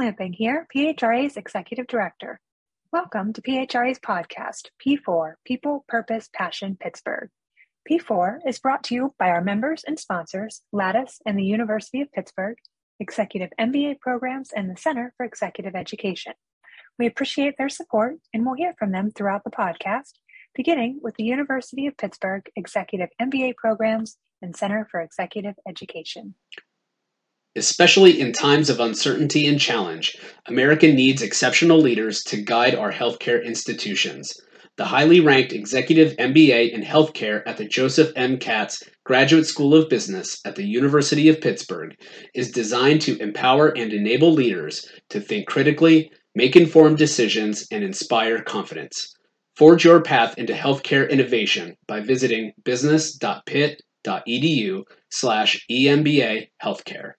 Lamping here, PHRA's Executive Director. Welcome to PHRA's podcast, P4 People, Purpose, Passion, Pittsburgh. P4 is brought to you by our members and sponsors, Lattice and the University of Pittsburgh, Executive MBA programs, and the Center for Executive Education. We appreciate their support and we'll hear from them throughout the podcast, beginning with the University of Pittsburgh Executive MBA programs and Center for Executive Education. Especially in times of uncertainty and challenge, America needs exceptional leaders to guide our healthcare institutions. The highly ranked Executive MBA in Healthcare at the Joseph M. Katz Graduate School of Business at the University of Pittsburgh is designed to empower and enable leaders to think critically, make informed decisions, and inspire confidence. Forge your path into healthcare innovation by visiting business.pitt.edu slash EMBA healthcare.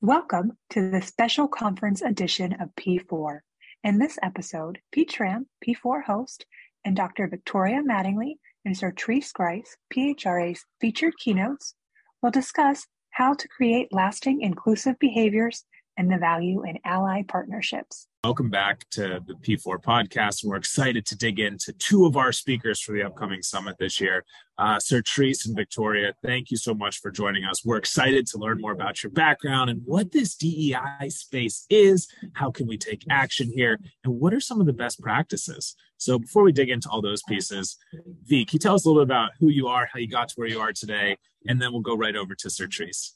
Welcome to the special conference edition of P4. In this episode, Pete Schramm, P4 host, and Dr. Victoria Mattingly and Sertrice Grice, PHRA's featured keynotes, will discuss how to create lasting inclusive behaviors and the value in ally partnerships. Welcome back to the P4 podcast. We're excited to dig into two of our speakers for the upcoming summit this year. Uh, Sertrice and Victoria, thank you so much for joining us. We're excited to learn more about your background and what this DEI space is. How can we take action here? And what are some of the best practices? So before we dig into all those pieces, V, can you tell us a little bit about who you are, how you got to where you are today, and then we'll go right over to Sertrice.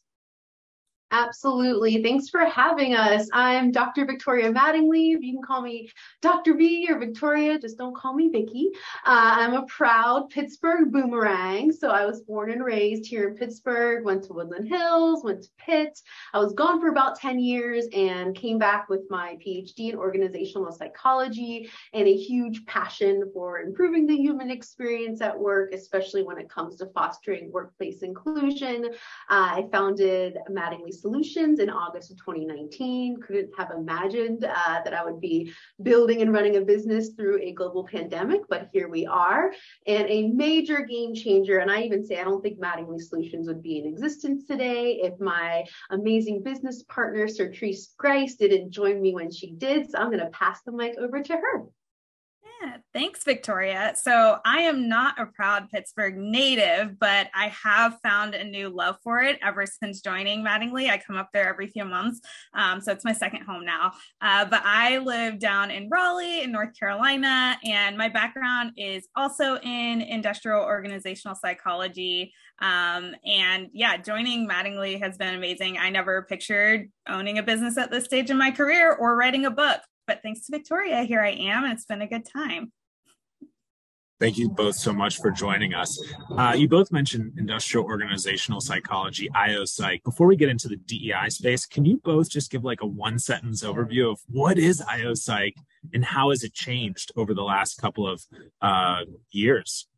Absolutely. Thanks for having us. I'm Dr. Victoria Mattingly. You can call me Dr. V or Victoria, just don't call me Vicky. Uh, I'm a proud Pittsburgh boomerang. So I was born and raised here in Pittsburgh, went to Woodland Hills, went to Pitt. I was gone for about 10 years and came back with my PhD in organizational psychology and a huge passion for improving the human experience at work, especially when it comes to fostering workplace inclusion. Uh, I founded Mattingly Solutions in August of 2019. Couldn't have imagined uh, that I would be building and running a business through a global pandemic, but here we are. And a major game changer, and I even say I don't think Mattingly Solutions would be in existence today if my amazing business partner, Sertrice Grice, didn't join me when she did. So I'm going to pass the mic over to her. Thanks, Victoria. So I am not a proud Pittsburgh native, but I have found a new love for it ever since joining Mattingly. I come up there every few months, um, so it's my second home now. Uh, but I live down in Raleigh, in North Carolina, and my background is also in industrial organizational psychology. Um, and yeah, joining Mattingly has been amazing. I never pictured owning a business at this stage in my career or writing a book, but thanks to Victoria, here I am, and it's been a good time. Thank you both so much for joining us. Uh, you both mentioned industrial organizational psychology, IO Psych. Before we get into the DEI space, can you both just give like a one sentence overview of what is IO Psych and how has it changed over the last couple of uh, years?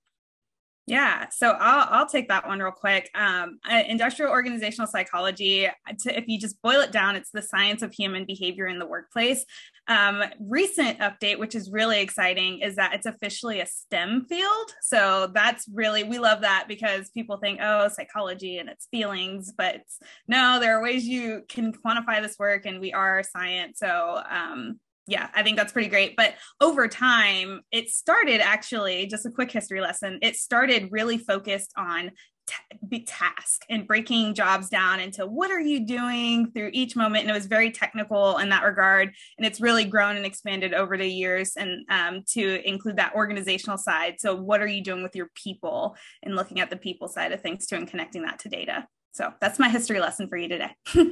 Yeah, so I'll, I'll take that one real quick. Um, uh, industrial organizational psychology, to, if you just boil it down, it's the science of human behavior in the workplace. Um, recent update, which is really exciting, is that it's officially a STEM field. So that's really, we love that because people think, oh, psychology and it's feelings, but no, there are ways you can quantify this work and we are science. So um, yeah, I think that's pretty great. But over time, it started actually just a quick history lesson. It started really focused on t- task and breaking jobs down into what are you doing through each moment. And it was very technical in that regard. And it's really grown and expanded over the years and um, to include that organizational side. So, what are you doing with your people and looking at the people side of things too and connecting that to data? So, that's my history lesson for you today.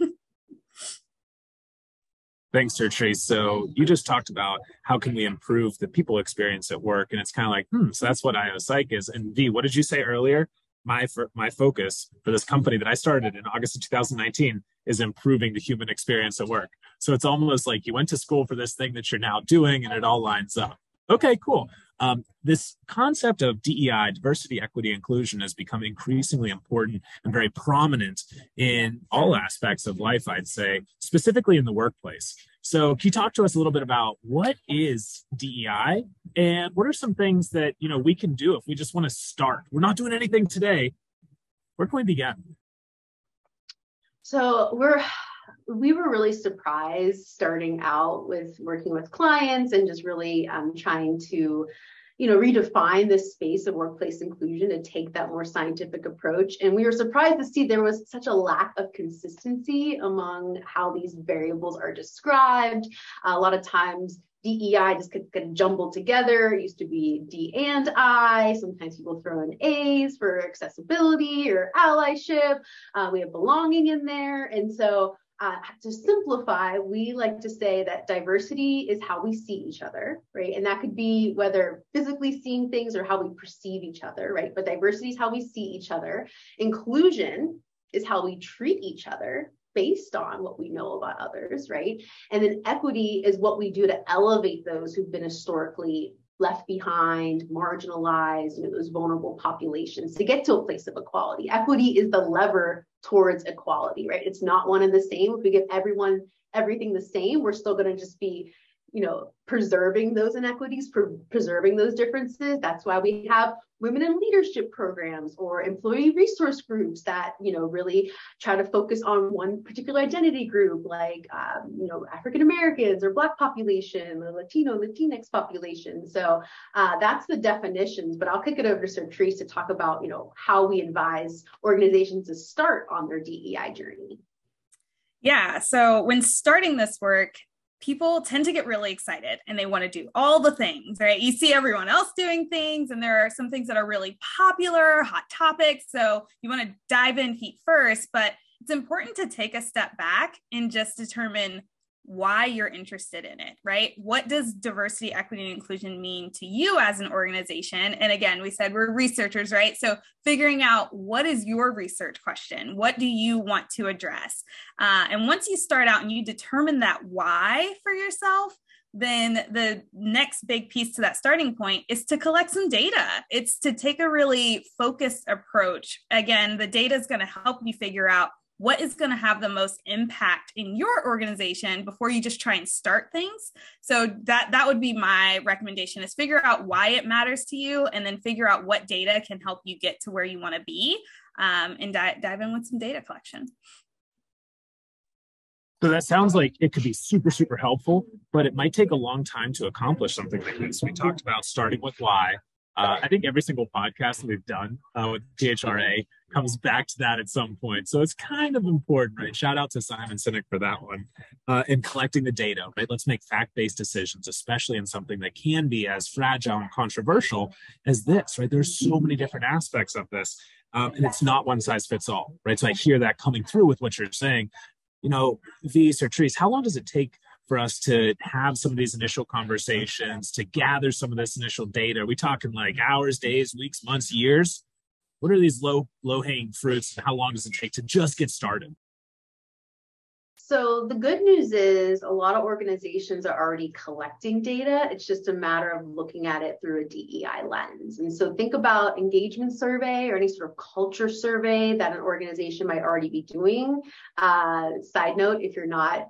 Thanks, Sertrice. So you just talked about how can we improve the people experience at work, and it's kind of like, hmm, so that's what IO Psych is. And V, what did you say earlier? My my focus for this company that I started in August of 2019 is improving the human experience at work. So it's almost like you went to school for this thing that you're now doing, and it all lines up. Okay, cool. Um, this concept of DEI, diversity, equity, inclusion, has become increasingly important and very prominent in all aspects of life, I'd say, specifically in the workplace. So, can you talk to us a little bit about what is DEI and what are some things that you know we can do if we just want to start? We're not doing anything today. Where can we begin? So we're we were really surprised starting out with working with clients and just really um, trying to you know redefine this space of workplace inclusion and take that more scientific approach and we were surprised to see there was such a lack of consistency among how these variables are described a lot of times DEI just kind of jumbled together. It used to be D and I. Sometimes people throw in A's for accessibility or allyship. Uh, we have belonging in there. And so uh, to simplify, we like to say that diversity is how we see each other, right? And that could be whether physically seeing things or how we perceive each other, right? But diversity is how we see each other. Inclusion is how we treat each other based on what we know about others, right? And then equity is what we do to elevate those who've been historically left behind, marginalized, you know, those vulnerable populations to get to a place of equality. Equity is the lever towards equality, right? It's not one and the same. If we give everyone everything the same, we're still going to just be you know, preserving those inequities, pre- preserving those differences. That's why we have women in leadership programs or employee resource groups that, you know, really try to focus on one particular identity group, like, um, you know, African Americans or Black population, or Latino, Latinx population. So uh, that's the definitions. But I'll kick it over to Sertrice to talk about, you know, how we advise organizations to start on their DEI journey. Yeah. So when starting this work, people tend to get really excited and they want to do all the things, right? You see everyone else doing things, and there are some things that are really popular, hot topics. So you want to dive in feet first, but it's important to take a step back and just determine why you're interested in it, right? What does diversity, equity, and inclusion mean to you as an organization? And again, we said we're researchers, right? So figuring out what is your research question? What do you want to address? Uh, and once you start out and you determine that why for yourself, then the next big piece to that starting point is to collect some data. It's to take a really focused approach. Again, the data is going to help you figure out what is going to have the most impact in your organization before you just try and start things so that that would be my recommendation is figure out why it matters to you and then figure out what data can help you get to where you want to be um, and di- dive in with some data collection so that sounds like it could be super, super helpful, but it might take a long time to accomplish something like this. We talked about starting with why, uh, I think every single podcast we've done uh, with PHRA comes back to that at some point. So it's kind of important, right? Shout out to Simon Sinek for that one. Uh, in collecting the data, right? Let's make fact-based decisions, especially in something that can be as fragile and controversial as this, right? There's so many different aspects of this, um, and it's not one size fits all, right? So I hear that coming through with what you're saying. You know, Sertrice, how long does it take for us to have some of these initial conversations, to gather some of this initial data? Are we talking like hours, days, weeks, months, years? What are these low low hanging fruits, and how long does it take to just get started? So the good news is a lot of organizations are already collecting data. It's just a matter of looking at it through a DEI lens. And so think about engagement survey or any sort of culture survey that an organization might already be doing. Uh, side note, if you're not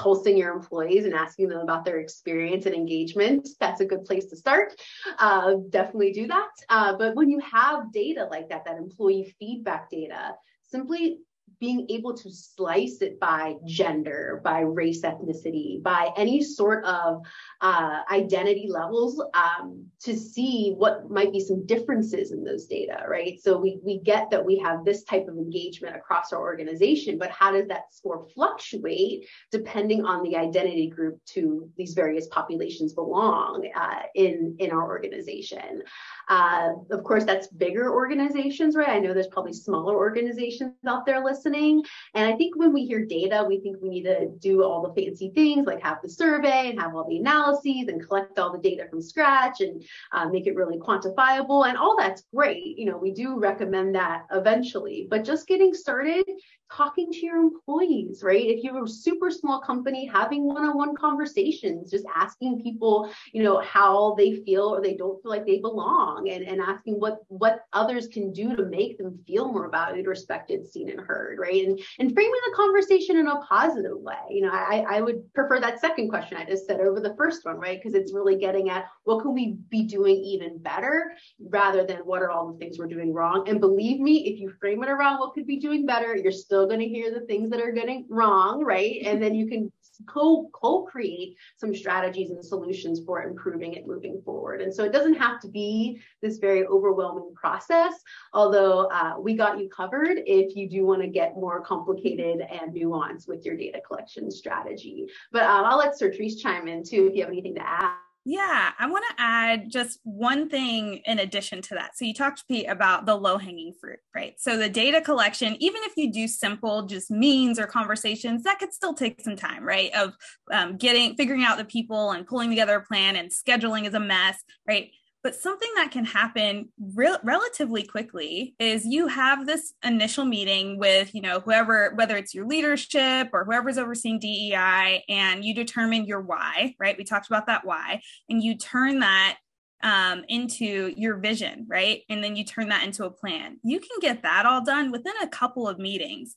pulsing your employees and asking them about their experience and engagement. That's a good place to start. Uh, definitely do that. Uh, but when you have data like that, that employee feedback data, simply being able to slice it by gender, by race, ethnicity, by any sort of uh, identity levels um, to see what might be some differences in those data, right? So we, we get that we have this type of engagement across our organization, but how does that score fluctuate depending on the identity group to these various populations belong uh, in, in our organization? Uh, of course, that's bigger organizations, right? I know there's probably smaller organizations out there listening. And I think when we hear data, we think we need to do all the fancy things like have the survey and have all the analyses and collect all the data from scratch and uh, make it really quantifiable. And all that's great. You know, we do recommend that eventually, but just getting started talking to your employees, right? If you're a super small company, having one-on-one conversations, just asking people, you know, how they feel or they don't feel like they belong and, and asking what what others can do to make them feel more valued, respected, seen, and heard, right? And and framing the conversation in a positive way. You know, I, I would prefer that second question I just said over the first one, right? Because it's really getting at what can we be doing even better rather than what are all the things we're doing wrong. And believe me, if you frame it around what could be doing better, you're still still going to hear the things that are getting wrong, right? And then you can co co-create some strategies and solutions for improving it moving forward. And so it doesn't have to be this very overwhelming process, although uh, we got you covered if you do want to get more complicated and nuanced with your data collection strategy. But um, I'll let Sir Sertrice chime in too if you have anything to add. Yeah, I want to add just one thing in addition to that. So you talked, Pete, about the low hanging fruit, right? So the data collection, even if you do simple just means or conversations, that could still take some time, right? Of um, getting, figuring out the people and pulling together a plan and scheduling is a mess, right? But something that can happen re- relatively quickly is you have this initial meeting with, you know, whoever, whether it's your leadership or whoever's overseeing DEI, and you determine your why, right? We talked about that why, and you turn that um, into your vision, right? And then you turn that into a plan. You can get that all done within a couple of meetings.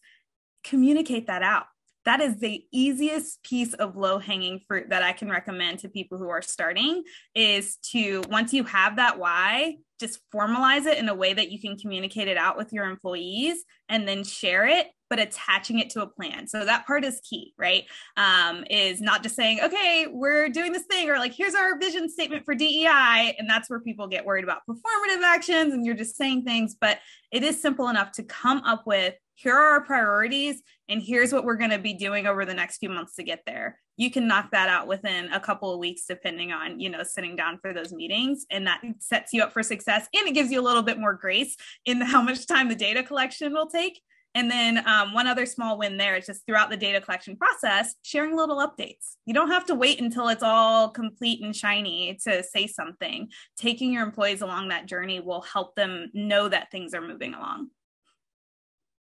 Communicate that out that is the easiest piece of low hanging fruit that I can recommend to people who are starting is to once you have that why, just formalize it in a way that you can communicate it out with your employees and then share it but attaching it to a plan. So that part is key right? Um, is not just saying okay we're doing this thing or like here's our vision statement for dei and that's where people get worried about performative actions and you're just saying things but it is simple enough to come up with here are our priorities and here's what we're going to be doing over the next few months to get there you can knock that out within a couple of weeks depending on you know sitting down for those meetings and that sets you up for success and it gives you a little bit more grace in how much time the data collection will take and then um, one other small win there is just throughout the data collection process, sharing little updates. You don't have to wait until it's all complete and shiny to say something. Taking your employees along that journey will help them know that things are moving along.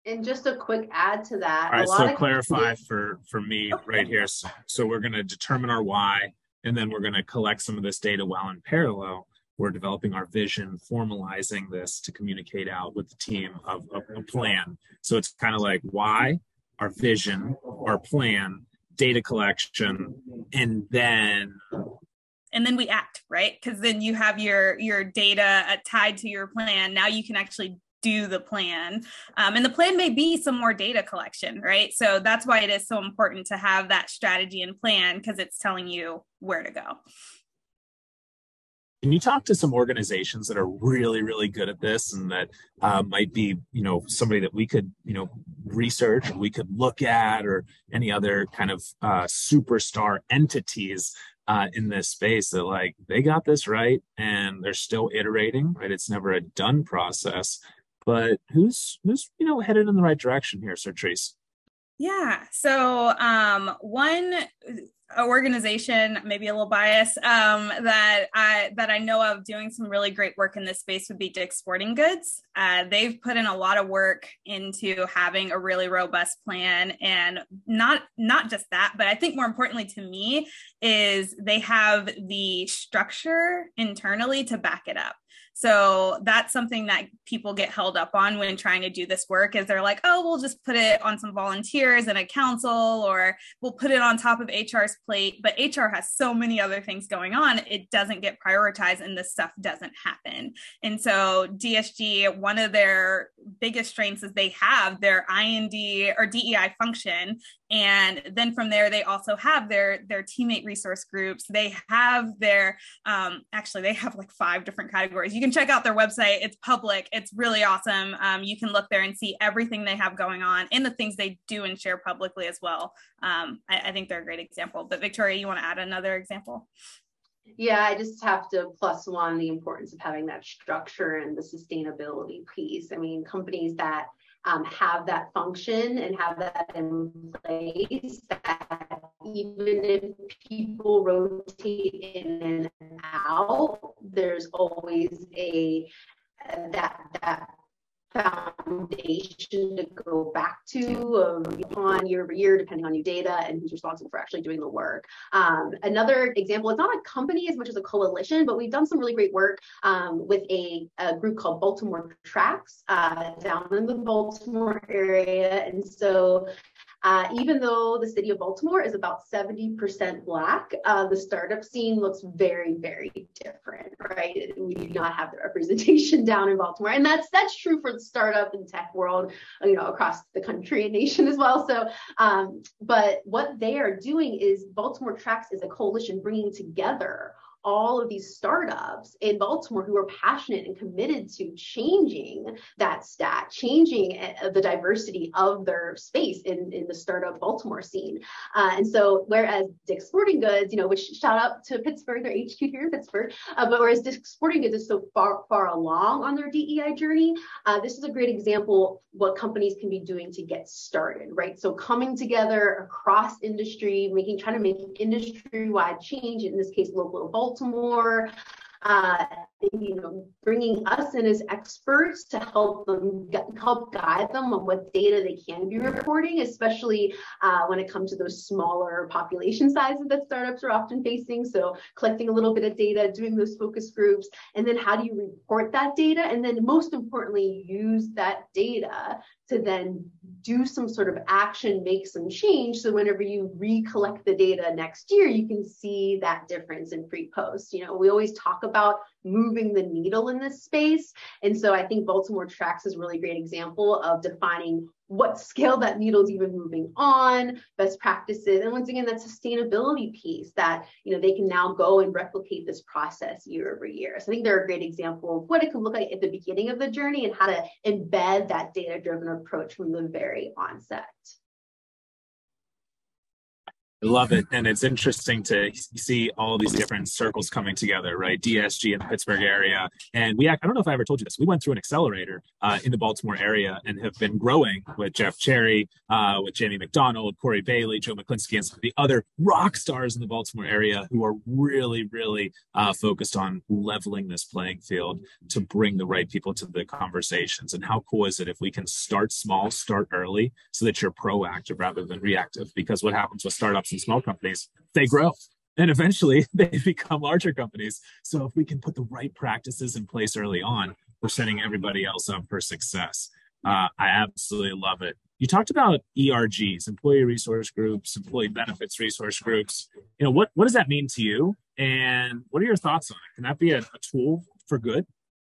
And just a quick add to that. All right, so clarify for for me right here. So, so we're going to determine our why, and then we're going to collect some of this data while in parallel. We're developing our vision, formalizing this to communicate out with the team of, of a plan. So it's kind of like why, our vision, our plan, data collection, and then and then we act right because then you have your your data uh, tied to your plan now you can actually do the plan. Um, and the plan may be some more data collection, right? So that's why it is so important to have that strategy and plan because it's telling you where to go. Can you talk to some organizations that are really, really good at this and that uh, might be, you know, somebody that we could, you know, research we could look at or any other kind of uh, superstar entities uh, in this space that like they got this right and they're still iterating, right? It's never a done process but who's who's you know headed in the right direction here, Sertrice? Yeah. So um, one organization, maybe a little bias, um, that I that I know of doing some really great work in this space would be Dick's Sporting Goods. Uh, they've put in a lot of work into having a really robust plan, and not not just that, but I think more importantly to me is they have the structure internally to back it up. So that's something that people get held up on when trying to do this work is they're like, oh, we'll just put it on some volunteers and a council, or we'll put it on top of HR's plate. But HR has so many other things going on, it doesn't get prioritized and this stuff doesn't happen. And so DSG, one of their biggest strengths is they have their IND or DEI function and then from there they also have their their teammate resource groups they have their um, actually they have like five different categories you can check out their website. It's public. It's really awesome. Um, you can look there and see everything they have going on and the things they do and share publicly as well. Um, I, I think they're a great example. But victoria you want to add another example? Yeah, I just have to plus one the importance of having that structure and the sustainability piece. I mean, companies that um, have that function and have that in place that even if people rotate in and out, there's always a that that foundation to go back to um, on year over year, depending on your data and who's responsible for actually doing the work. Um, another example, it's not a company as much as a coalition, but we've done some really great work um, with a, a, group called Baltimore Tracks uh, down in the Baltimore area. And so uh, even though the city of Baltimore is about 70% Black, uh, the startup scene looks very, very different, right? we do not have the representation down in Baltimore. And that's that's true for the startup and tech world, you know, across the country and nation as well. So, um, but what they are doing is Baltimore Tracks is a coalition bringing together all of these startups in Baltimore who are passionate and committed to changing that stat, changing uh, the diversity of their space in, in the startup Baltimore scene. Uh, and so, whereas Dick's Sporting Goods, you know, which shout out to Pittsburgh, their HQ here in Pittsburgh, uh, but whereas Dick's Sporting Goods is so far, far along on their DEI journey, uh, this is a great example what companies can be doing to get started, right? So coming together across industry, making, trying to make industry-wide change, in this case, local Baltimore, Baltimore, uh, you know, bringing us in as experts to help them help guide them on what data they can be reporting, especially uh, when it comes to those smaller population sizes that startups are often facing. So collecting a little bit of data, doing those focus groups, and then how do you report that data? And then most importantly, use that data to then do some sort of action, make some change. So whenever you recollect the data next year, you can see that difference in pre-post. You know, we always talk about moving the needle in this space. And so I think Baltimore Tracks is a really great example of defining what scale that needle is even moving on, best practices, and once again, that sustainability piece that you know they can now go and replicate this process year over year. So I think they're a great example of what it could look like at the beginning of the journey and how to embed that data-driven approach from the very onset. I love it. And it's interesting to see all these different circles coming together, right? DSG in the Pittsburgh area. And we, I don't know if I ever told you this, we went through an accelerator uh, in the Baltimore area and have been growing with Jeff Cherry, uh, with Jamie McDonald, Corey Bailey, Joe McClinsky, and some of the other rock stars in the Baltimore area who are really, really uh, focused on leveling this playing field to bring the right people to the conversations. And how cool is it if we can start small, start early so that you're proactive rather than reactive? Because what happens with startups and small companies, they grow and eventually they become larger companies. So if we can put the right practices in place early on, we're setting everybody else up for success. Uh, I absolutely love it. You talked about ERGs, employee resource groups, employee benefits resource groups. You know, what, what does that mean to you? And what are your thoughts on it? Can that be a, a tool for good?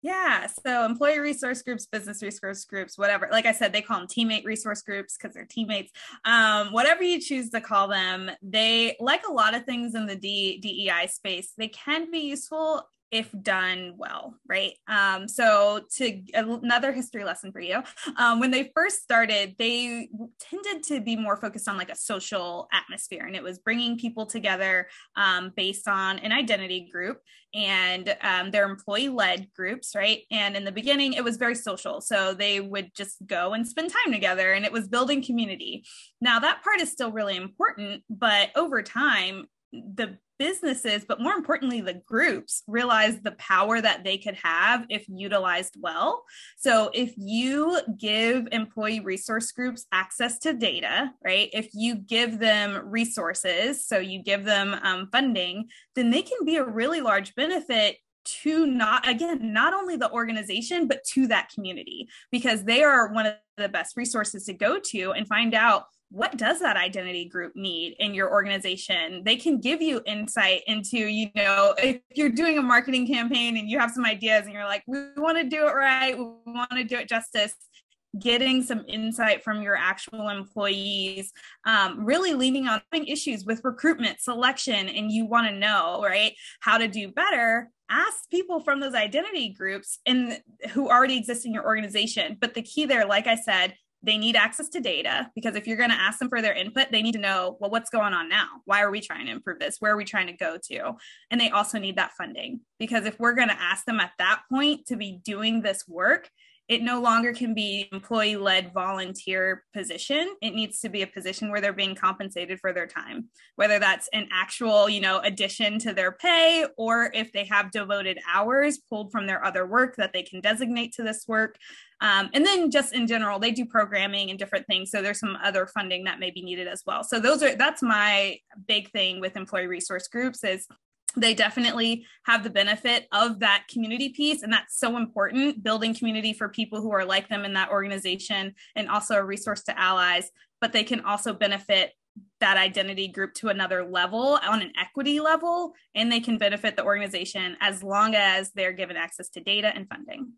Yeah. So employee resource groups, business resource groups, whatever. Like I said, they call them teammate resource groups because they're teammates. Um, whatever you choose to call them, they, like a lot of things in the D, DEI space, they can be useful if done well, right? Um, so, to another history lesson for you, um, when they first started, they tended to be more focused on like a social atmosphere, and it was bringing people together um, based on an identity group and um, their employee led groups, right? And in the beginning, it was very social. So they would just go and spend time together, and it was building community. Now, that part is still really important, but over time, the businesses, but more importantly, the groups realize the power that they could have if utilized well. So, if you give employee resource groups access to data, right, if you give them resources, so you give them um, funding, then they can be a really large benefit to not again not only the organization but to that community because they are one of the best resources to go to and find out what does that identity group need in your organization? They can give you insight into you know if you're doing a marketing campaign and you have some ideas and you're like we want to do it right. We want to do it justice getting some insight from your actual employees um, really leaning on issues with recruitment selection and you want to know right how to do better ask people from those identity groups and who already exist in your organization. But the key there like i said they need access to data because if you're going to ask them for their input, they need to know, well, what's going on now? Why are we trying to improve this? Where are we trying to go to? And they also need that funding because if we're going to ask them at that point to be doing this work, it no longer can be employee led volunteer position. It needs to be a position where they're being compensated for their time whether that's an actual you know addition to their pay or if they have devoted hours pulled from their other work that they can designate to this work. Um, and then just in general they do programming and different things so there's some other funding that may be needed as well. So those are that's my big thing with employee resource groups is they definitely have the benefit of that community piece and that's so important building community for people who are like them in that organization and also a resource to allies but they can also benefit that identity group to another level on an equity level, and they can benefit the organization as long as they're given access to data and funding.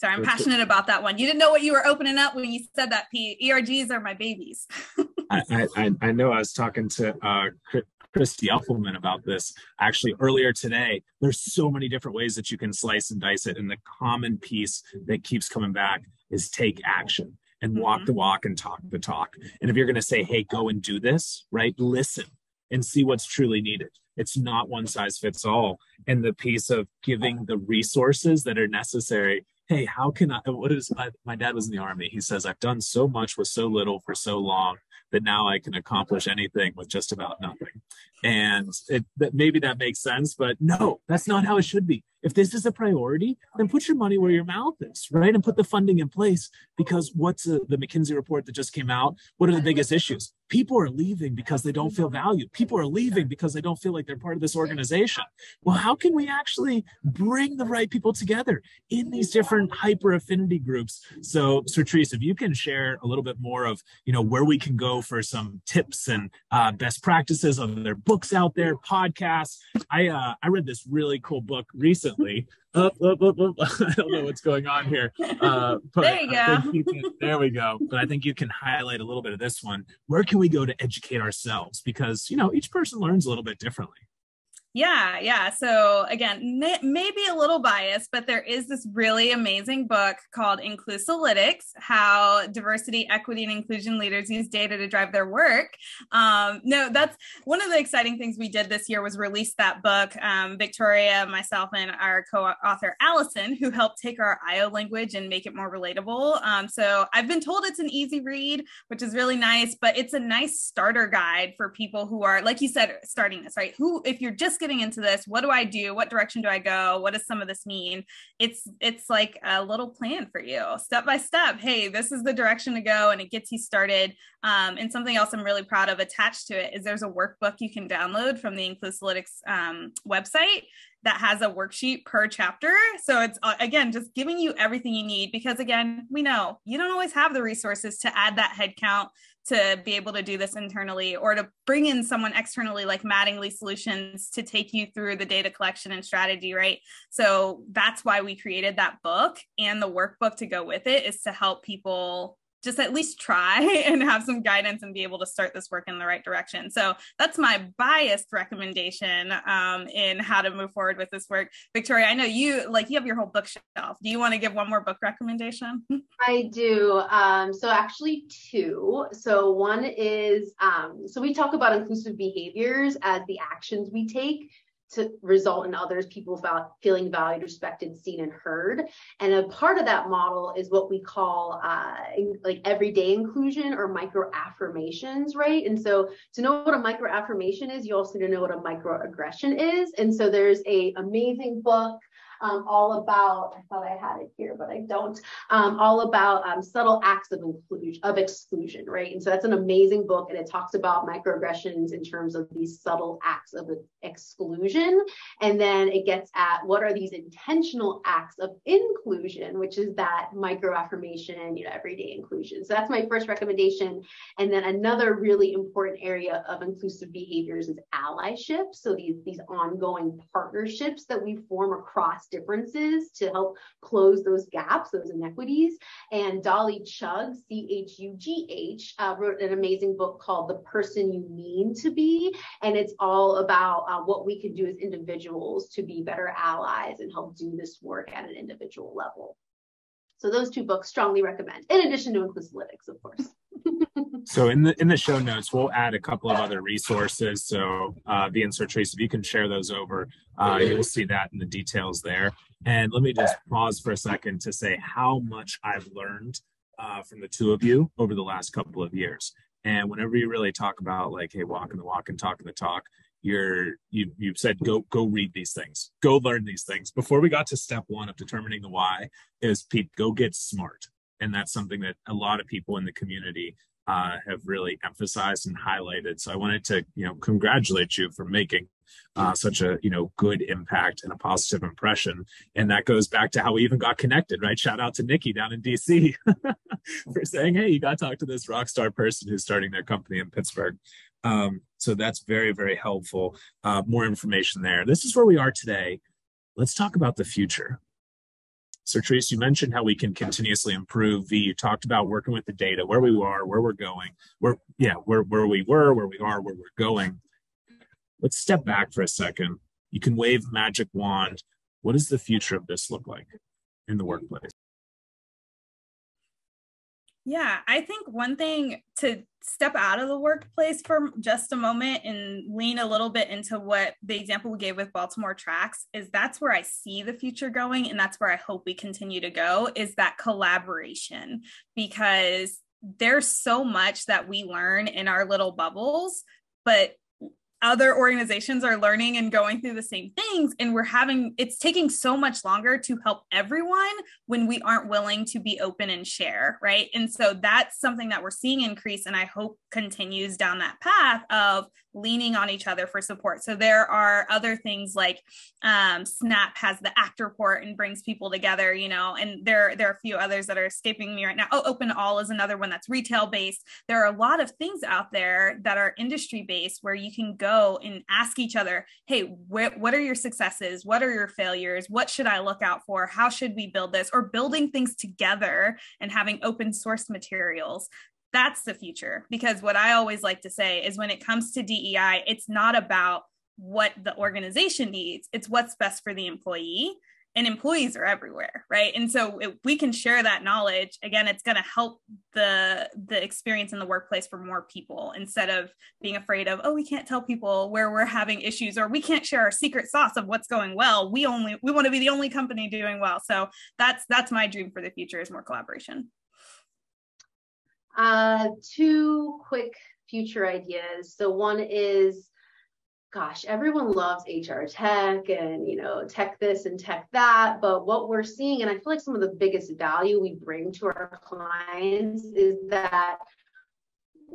Sorry, I'm passionate about that one. You didn't know what you were opening up when you said that, Pete. ERGs are my babies. I, I, I know I was talking to uh, Christy Elfelman about this actually earlier today. There's so many different ways that you can slice and dice it. And the common piece that keeps coming back is take action and walk mm-hmm. the walk and talk the talk. And if you're going to say, hey, go and do this, right? Listen and see what's truly needed. It's not one size fits all. And the piece of giving the resources that are necessary. Hey, how can I? What is my, my dad was in the army? He says, I've done so much with so little for so long that now I can accomplish anything with just about nothing. And it, that maybe that makes sense, but no, that's not how it should be. If this is a priority, then put your money where your mouth is, right? And put the funding in place because what's a, the McKinsey report that just came out? What are the biggest issues? People are leaving because they don't feel valued. People are leaving because they don't feel like they're part of this organization. Well, how can we actually bring the right people together in these different hyper affinity groups? So, Sertrice, if you can share a little bit more of, you know, where we can go for some tips and uh, best practices on their books out there, podcasts. I uh, I read this really cool book recently. Up, up, up, up. I don't know what's going on here. Uh, but there you go. You can, there we go. But I think you can highlight a little bit of this one. Where can we go to educate ourselves? Because you know each person learns a little bit differently. Yeah, yeah. So again, maybe a little biased, but there is this really amazing book called Inclusalytics: How Diversity, Equity, and Inclusion Leaders Use Data to Drive Their Work. Um, no, that's one of the exciting things we did this year was release that book. Um, Victoria, myself, and our co-author Allison, who helped take our IO language and make it more relatable. Um, so I've been told it's an easy read, which is really nice, but it's a nice starter guide for people who are, like you said, starting this right. Who, if you're just getting into this what do i do? What direction do i go? What does some of this mean? It's it's like a little plan for you step by step. Hey this is the direction to go and it gets you started. Um, and something else i'm really proud of attached to it is there's a workbook you can download from the inclusalytics um, website that has a worksheet per chapter. So it's uh, again just giving you everything you need because again, we know you don't always have the resources to add that head count to be able to do this internally or to bring in someone externally like Mattingly Solutions to take you through the data collection and strategy, right? So that's why we created that book and the workbook to go with it is to help people just at least try and have some guidance and be able to start this work in the right direction. So that's my biased recommendation um, in how to move forward with this work. Victoria, I know you like you have your whole bookshelf. Do you want to give one more book recommendation? I do. Um, so actually two. So one is um, so we talk about inclusive behaviors as the actions we take to result in others people feeling valued respected seen and heard. And a part of that model is what we call uh, like everyday inclusion or micro affirmations right? And so to know what a micro affirmation is you also need to know what a microaggression is. And so there's a amazing book um, all about, I thought I had it here, but I don't, um, all about um, subtle acts of inclusion, of exclusion, right? And so that's an amazing book and it talks about microaggressions in terms of these subtle acts of exclusion. And then it gets at what are these intentional acts of inclusion, which is that microaffirmation, you know, everyday inclusion. So that's my first recommendation. And then another really important area of inclusive behaviors is allyship. So these, these ongoing partnerships that we form across differences to help close those gaps, those inequities. And Dolly Chugh, C H U G H, uh, wrote an amazing book called The Person You Mean to Be. And it's all about uh, what we can do as individuals to be better allies and help do this work at an individual level. So those two books strongly recommend, in addition to Inclusalytics, of course. So in the in the show notes, we'll add a couple of other resources. So uh, the insert trace, if you can share those over, uh, you'll see that in the details there. And let me just pause for a second to say how much I've learned uh, from the two of you over the last couple of years. And whenever you really talk about like, hey, walking the walk and talking the talk, you're you you've said go go read these things, go learn these things. Before we got to step one of determining the why, is Pete, go get smart and that's something that a lot of people in the community uh, have really emphasized and highlighted. So I wanted to, you know, congratulate you for making uh, such a, you know, good impact and a positive impression. And that goes back to how we even got connected, right? Shout out to Nikki down in DC for saying, hey, you got to talk to this rock star person who's starting their company in Pittsburgh. Um, so that's very, very helpful. Uh, more information there. This is where we are today. Let's talk about the future. So, Trace, you mentioned how we can continuously improve. V, you talked about working with the data, where we are, where we're going, where, yeah, where, where we were, where we are, where we're going. Let's step back for a second. You can wave magic wand. What does the future of this look like in the workplace? Yeah, I think one thing to step out of the workplace for just a moment and lean a little bit into what the example we gave with Baltimore Tracks is that's where I see the future going and that's where I hope we continue to go is that collaboration because there's so much that we learn in our little bubbles but other organizations are learning and going through the same things and we're having it's taking so much longer to help everyone when we aren't willing to be open and share right? And so that's something that we're seeing increase and i hope continues down that path of leaning on each other for support. So there are other things like um, snap has the act report and brings people together you know and there there are a few others that are escaping me right now. Oh open all is another one that's retail based there are a lot of things out there that are industry based where you can go and ask each other, hey, wh- what are your successes? What are your failures? What should I look out for? How should we build this? Or building things together and having open source materials. That's the future. Because what I always like to say is when it comes to DEI, it's not about what the organization needs, it's what's best for the employee and employees are everywhere right? And so if we can share that knowledge. Again it's going to help the the experience in the workplace for more people instead of being afraid of oh we can't tell people where we're having issues or we can't share our secret sauce of what's going well. We only we want to be the only company doing well. So that's that's my dream for the future is more collaboration. Uh two quick future ideas. So one is gosh, everyone loves HR tech and, you know, tech this and tech that. But what we're seeing, and I feel like some of the biggest value we bring to our clients is that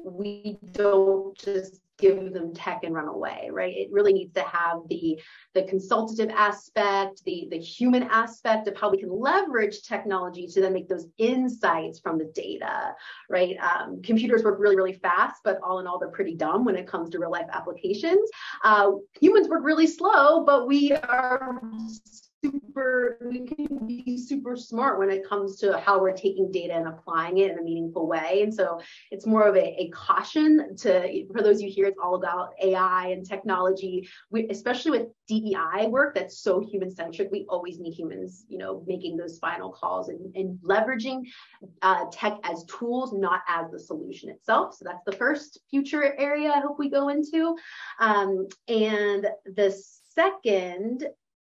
we don't just give them tech and run away right? It really needs to have the the consultative aspect the the human aspect of how we can leverage technology to then make those insights from the data right? Um, computers work really really fast but all in all they're pretty dumb when it comes to real life applications. Uh, humans work really slow but we are super we can be super smart when it comes to how we're taking data and applying it in a meaningful way. And so it's more of a, a caution to for those you hear it's all about ai and technology. We, especially with dei work that's so human centric we always need humans you know making those final calls and, and leveraging uh, tech as tools not as the solution itself. So that's the first future area i hope we go into. Um, and the second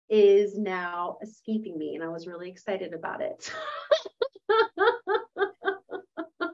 is now escaping me, and I was really excited about it.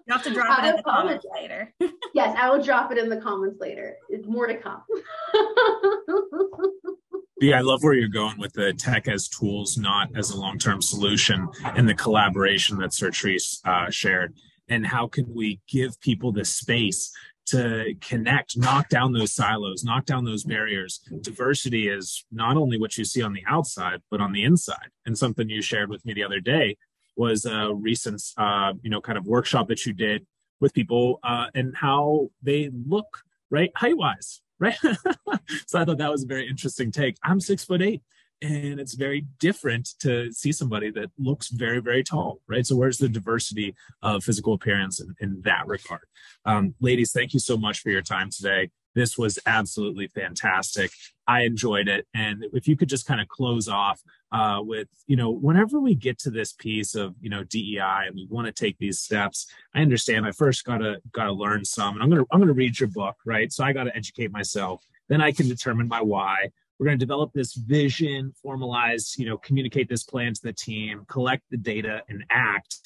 You have to drop it in the comments later. yes, I will drop it in the comments later. It's more to come. yeah, I love where you're going with the tech as tools, not as a long-term solution, and the collaboration that Sertrice uh, shared. And how can we give people the space to connect, knock down those silos, knock down those barriers. Diversity is not only what you see on the outside, but on the inside. And something you shared with me the other day was a recent, uh, you know, kind of workshop that you did with people uh, and how they look, right, height wise, right? so I thought that was a very interesting take. I'm six foot eight and it's very different to see somebody that looks very very tall right? So where's the diversity of physical appearance in, in that regard? Um, ladies thank you so much for your time today. This was absolutely fantastic. I enjoyed it. And if you could just kind of close off uh, with you know whenever we get to this piece of you know dei and we want to take these steps i understand. I first gotta gotta learn some and i'm gonna i'm gonna read your book right? So i gotta educate myself. Then i can determine my why we're going to develop this vision formalize you know communicate this plan to the team collect the data and act.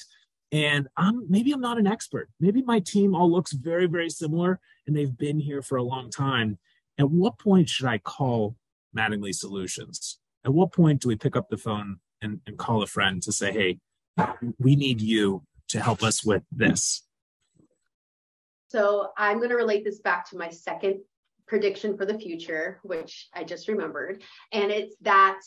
And i'm maybe i'm not an expert. Maybe my team all looks very very similar and they've been here for a long time. At what point should i call mattingly solutions? At what point do we pick up the phone and, and call a friend to say hey we need you to help us with this So I'm going to relate this back to my second prediction for the future, which I just remembered. And it's that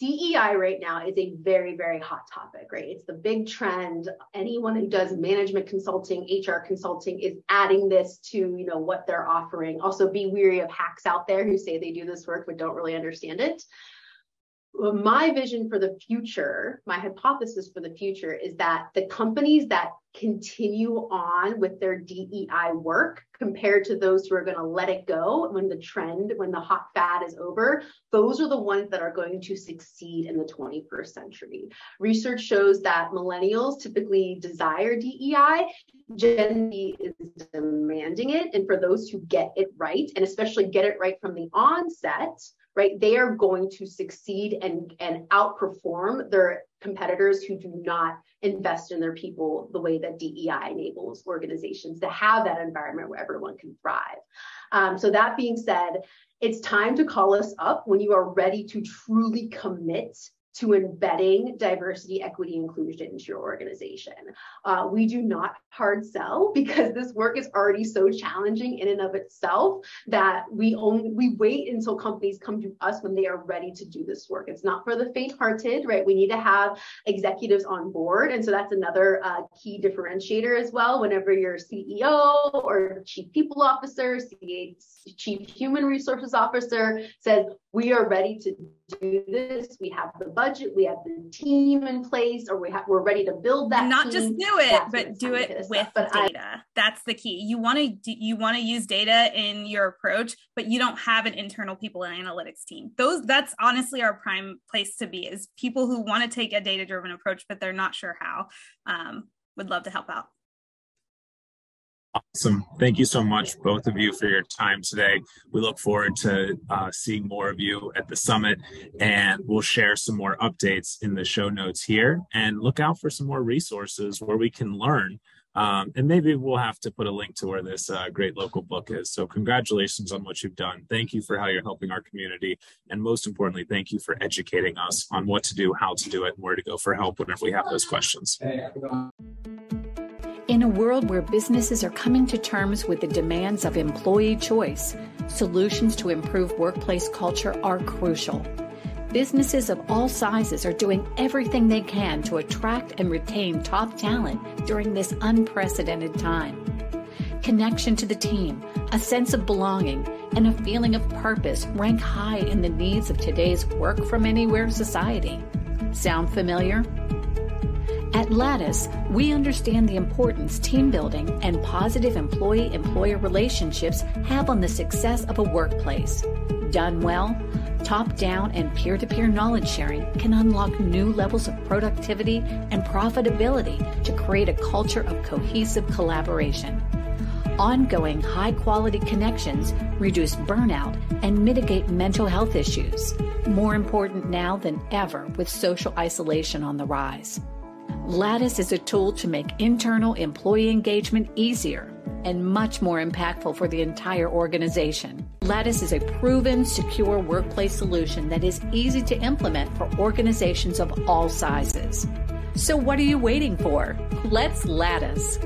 DEI right now is a very, very hot topic, right? It's the big trend. Anyone who does management consulting, HR consulting is adding this to, you know, what they're offering. Also be weary of hacks out there who say they do this work but don't really understand it my vision for the future, my hypothesis for the future is that the companies that continue on with their DEI work compared to those who are going to let it go when the trend, when the hot fad is over, those are the ones that are going to succeed in the 21st century. Research shows that millennials typically desire DEI. Gen Z is demanding it. And for those who get it right, and especially get it right from the onset, right? They are going to succeed and, and outperform their competitors who do not invest in their people the way that DEI enables organizations to have that environment where everyone can thrive. Um, so that being said, it's time to call us up when you are ready to truly commit to embedding diversity, equity, inclusion into your organization. Uh, we do not hard sell because this work is already so challenging in and of itself that we only we wait until companies come to us when they are ready to do this work. It's not for the faint-hearted, right? We need to have executives on board, and so that's another uh, key differentiator as well. Whenever your CEO or chief people officer, chief human resources officer says we are ready to do this, we have the budget, we have the team in place, or we have we're ready to build that. Not team, just do it, but do it with but data. I, That's the key. You want to you want to use data in your approach, but you don't have an internal people and analytics team. Those that's honestly our prime place to be is people who want to take a data driven approach, but they're not sure how. Um, would love to help out. Awesome. Thank you so much, both of you, for your time today. We look forward to uh, seeing more of you at the summit, and we'll share some more updates in the show notes here. And look out for some more resources where we can learn. Um, and maybe we'll have to put a link to where this uh, great local book is. So, congratulations on what you've done. Thank you for how you're helping our community. And most importantly, thank you for educating us on what to do, how to do it, and where to go for help whenever we have those questions. In a world where businesses are coming to terms with the demands of employee choice, solutions to improve workplace culture are crucial. Businesses of all sizes are doing everything they can to attract and retain top talent during this unprecedented time. Connection to the team, a sense of belonging, and a feeling of purpose rank high in the needs of today's work from anywhere society. Sound familiar? At Lattice, we understand the importance team building and positive employee employer relationships have on the success of a workplace. Done well, top down and peer to peer knowledge sharing can unlock new levels of productivity and profitability to create a culture of cohesive collaboration. Ongoing high quality connections reduce burnout and mitigate mental health issues. More important now than ever with social isolation on the rise. Lattice is a tool to make internal employee engagement easier and much more impactful for the entire organization. Lattice is a proven, secure workplace solution that is easy to implement for organizations of all sizes. So, what are you waiting for? Let's Lattice.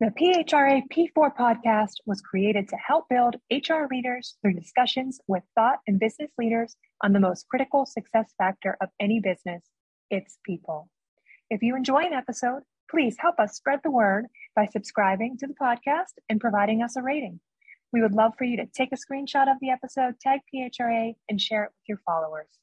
The PHRA P4 podcast was created to help build HR leaders through discussions with thought and business leaders on the most critical success factor of any business its people. If you enjoy an episode, please help us spread the word by subscribing to the podcast and providing us a rating. We would love for you to take a screenshot of the episode, tag PHRA, and share it with your followers.